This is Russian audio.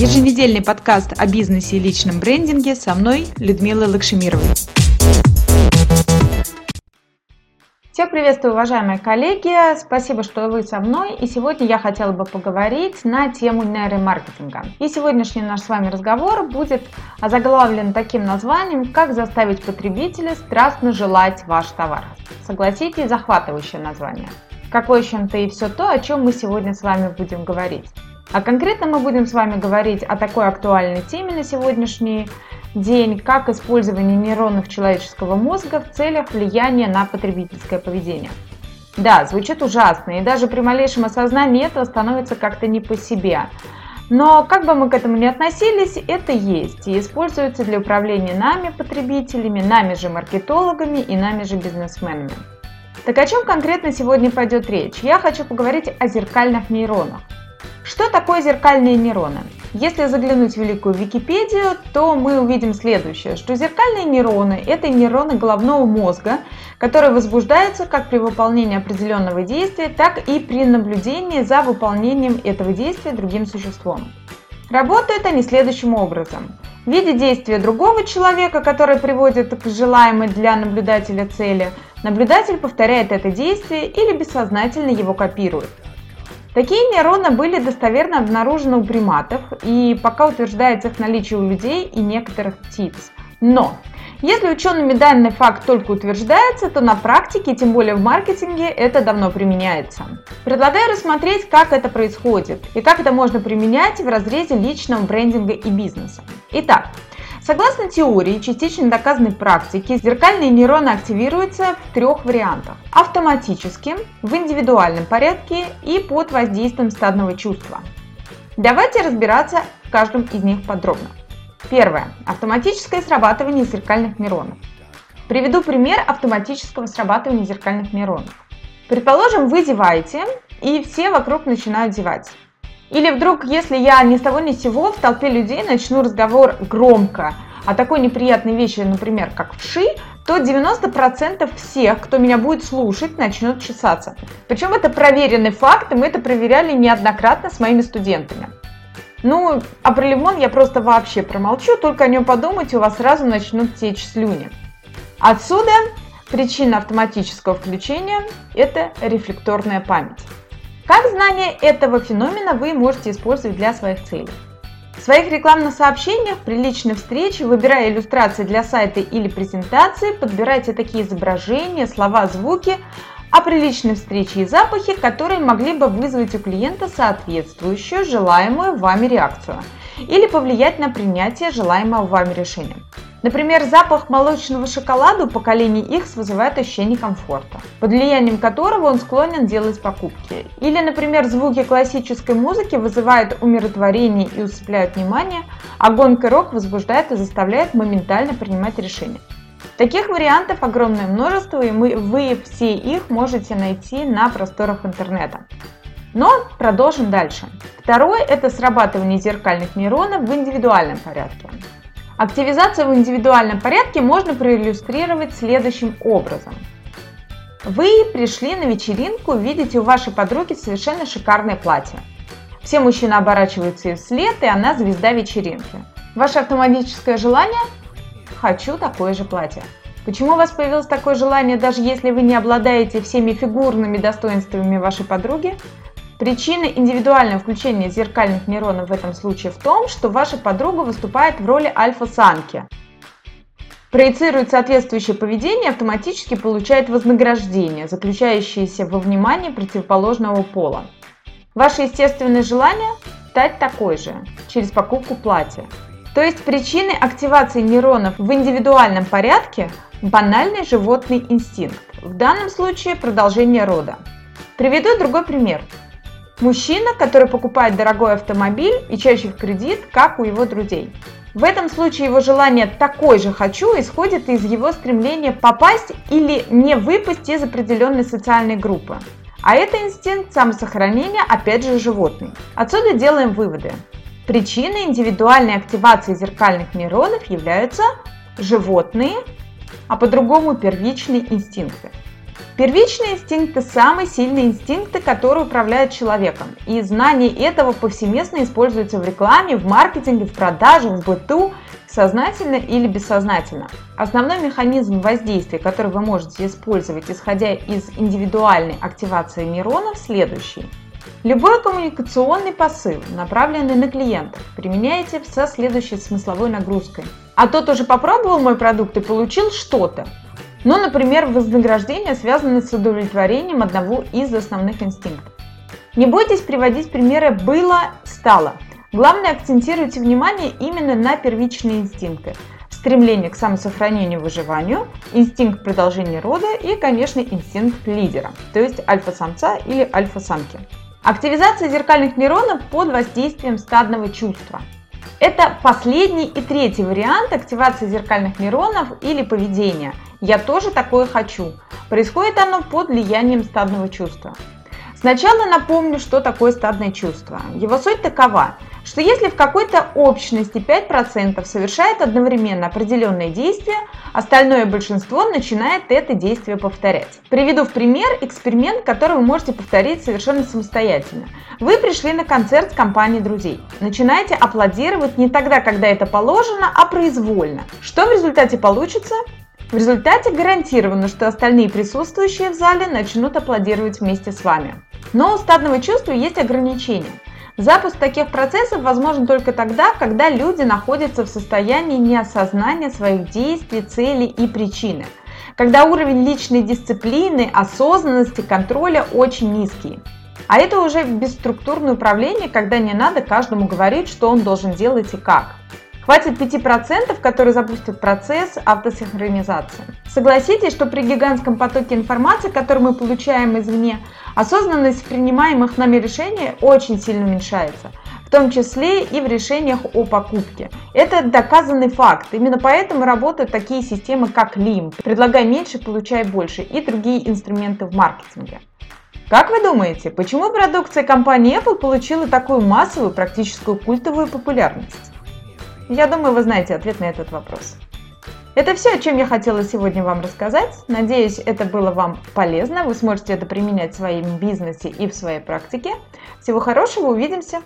Еженедельный подкаст о бизнесе и личном брендинге со мной, Людмилой Лакшемировой. Всех приветствую, уважаемые коллеги! Спасибо, что вы со мной. И сегодня я хотела бы поговорить на тему нейромаркетинга. И сегодняшний наш с вами разговор будет озаглавлен таким названием, как заставить потребителя страстно желать ваш товар. Согласитесь, захватывающее название. Как, в общем-то, и все то, о чем мы сегодня с вами будем говорить. А конкретно мы будем с вами говорить о такой актуальной теме на сегодняшний день, как использование нейронов человеческого мозга в целях влияния на потребительское поведение. Да, звучит ужасно, и даже при малейшем осознании этого становится как-то не по себе. Но как бы мы к этому ни относились, это есть и используется для управления нами, потребителями, нами же маркетологами и нами же бизнесменами. Так о чем конкретно сегодня пойдет речь? Я хочу поговорить о зеркальных нейронах. Что такое зеркальные нейроны? Если заглянуть в великую Википедию, то мы увидим следующее, что зеркальные нейроны – это нейроны головного мозга, которые возбуждаются как при выполнении определенного действия, так и при наблюдении за выполнением этого действия другим существом. Работают они следующим образом. Видя действия другого человека, которое приводит к желаемой для наблюдателя цели, наблюдатель повторяет это действие или бессознательно его копирует. Такие нейроны были достоверно обнаружены у приматов, и пока утверждается их наличие у людей и некоторых птиц. Но если учеными данный факт только утверждается, то на практике, тем более в маркетинге, это давно применяется. Предлагаю рассмотреть, как это происходит и как это можно применять в разрезе личного брендинга и бизнеса. Итак, Согласно теории частично доказанной практики, зеркальные нейроны активируются в трех вариантах. Автоматически, в индивидуальном порядке и под воздействием стадного чувства. Давайте разбираться в каждом из них подробно. Первое. Автоматическое срабатывание зеркальных нейронов. Приведу пример автоматического срабатывания зеркальных нейронов. Предположим, вы зеваете, и все вокруг начинают зевать. Или вдруг, если я ни с того ни с сего в толпе людей начну разговор громко о такой неприятной вещи, например, как вши, то 90% всех, кто меня будет слушать, начнут чесаться. Причем это проверенный факт, и мы это проверяли неоднократно с моими студентами. Ну, а про лимон я просто вообще промолчу, только о нем подумайте, у вас сразу начнут течь слюни. Отсюда причина автоматического включения – это рефлекторная память. Как знание этого феномена вы можете использовать для своих целей? В своих рекламных сообщениях при личной встрече, выбирая иллюстрации для сайта или презентации, подбирайте такие изображения, слова, звуки, а при личной встрече и запахи, которые могли бы вызвать у клиента соответствующую желаемую вами реакцию или повлиять на принятие желаемого вами решения. Например, запах молочного шоколада у поколений X вызывает ощущение комфорта, под влиянием которого он склонен делать покупки. Или, например, звуки классической музыки вызывают умиротворение и усыпляют внимание, а гонка рок возбуждает и заставляет моментально принимать решения. Таких вариантов огромное множество, и мы, вы все их можете найти на просторах интернета. Но продолжим дальше. Второе – это срабатывание зеркальных нейронов в индивидуальном порядке. Активизацию в индивидуальном порядке можно проиллюстрировать следующим образом. Вы пришли на вечеринку, видите у вашей подруги совершенно шикарное платье. Все мужчины оборачиваются ей вслед, и она звезда вечеринки. Ваше автоматическое желание – хочу такое же платье. Почему у вас появилось такое желание, даже если вы не обладаете всеми фигурными достоинствами вашей подруги? Причина индивидуального включения зеркальных нейронов в этом случае в том, что ваша подруга выступает в роли альфа-самки. Проецирует соответствующее поведение, автоматически получает вознаграждение, заключающееся во внимании противоположного пола. Ваше естественное желание – стать такой же, через покупку платья. То есть причиной активации нейронов в индивидуальном порядке – банальный животный инстинкт, в данном случае продолжение рода. Приведу другой пример. Мужчина, который покупает дорогой автомобиль и чаще в кредит, как у его друзей. В этом случае его желание «такой же хочу» исходит из его стремления попасть или не выпасть из определенной социальной группы. А это инстинкт самосохранения, опять же, животный. Отсюда делаем выводы. Причиной индивидуальной активации зеркальных нейронов являются животные, а по-другому первичные инстинкты. Первичные инстинкты – самые сильные инстинкты, которые управляют человеком. И знание этого повсеместно используется в рекламе, в маркетинге, в продажах, в быту, сознательно или бессознательно. Основной механизм воздействия, который вы можете использовать, исходя из индивидуальной активации нейронов, следующий. Любой коммуникационный посыл, направленный на клиентов, применяете со следующей смысловой нагрузкой. А тот уже попробовал мой продукт и получил что-то. Ну, например, вознаграждение связано с удовлетворением одного из основных инстинктов. Не бойтесь приводить примеры «было», «стало». Главное, акцентируйте внимание именно на первичные инстинкты. Стремление к самосохранению и выживанию, инстинкт продолжения рода и, конечно, инстинкт лидера, то есть альфа-самца или альфа-самки. Активизация зеркальных нейронов под воздействием стадного чувства – это последний и третий вариант активации зеркальных нейронов или поведения. Я тоже такое хочу. Происходит оно под влиянием стадного чувства. Сначала напомню, что такое стадное чувство. Его суть такова, что если в какой-то общности 5% совершает одновременно определенное действие, остальное большинство начинает это действие повторять. Приведу в пример эксперимент, который вы можете повторить совершенно самостоятельно. Вы пришли на концерт с компанией друзей. Начинаете аплодировать не тогда, когда это положено, а произвольно. Что в результате получится? В результате гарантировано, что остальные присутствующие в зале начнут аплодировать вместе с вами. Но у стадного чувства есть ограничения. Запуск таких процессов возможен только тогда, когда люди находятся в состоянии неосознания своих действий, целей и причины. Когда уровень личной дисциплины, осознанности, контроля очень низкий. А это уже бесструктурное управление, когда не надо каждому говорить, что он должен делать и как. Хватит 5%, которые запустят процесс автосинхронизации. Согласитесь, что при гигантском потоке информации, который мы получаем извне, осознанность принимаемых нами решений очень сильно уменьшается в том числе и в решениях о покупке. Это доказанный факт. Именно поэтому работают такие системы, как LIM, предлагай меньше, получай больше, и другие инструменты в маркетинге. Как вы думаете, почему продукция компании Apple получила такую массовую, практическую культовую популярность? Я думаю, вы знаете ответ на этот вопрос. Это все, о чем я хотела сегодня вам рассказать. Надеюсь, это было вам полезно. Вы сможете это применять в своем бизнесе и в своей практике. Всего хорошего, увидимся!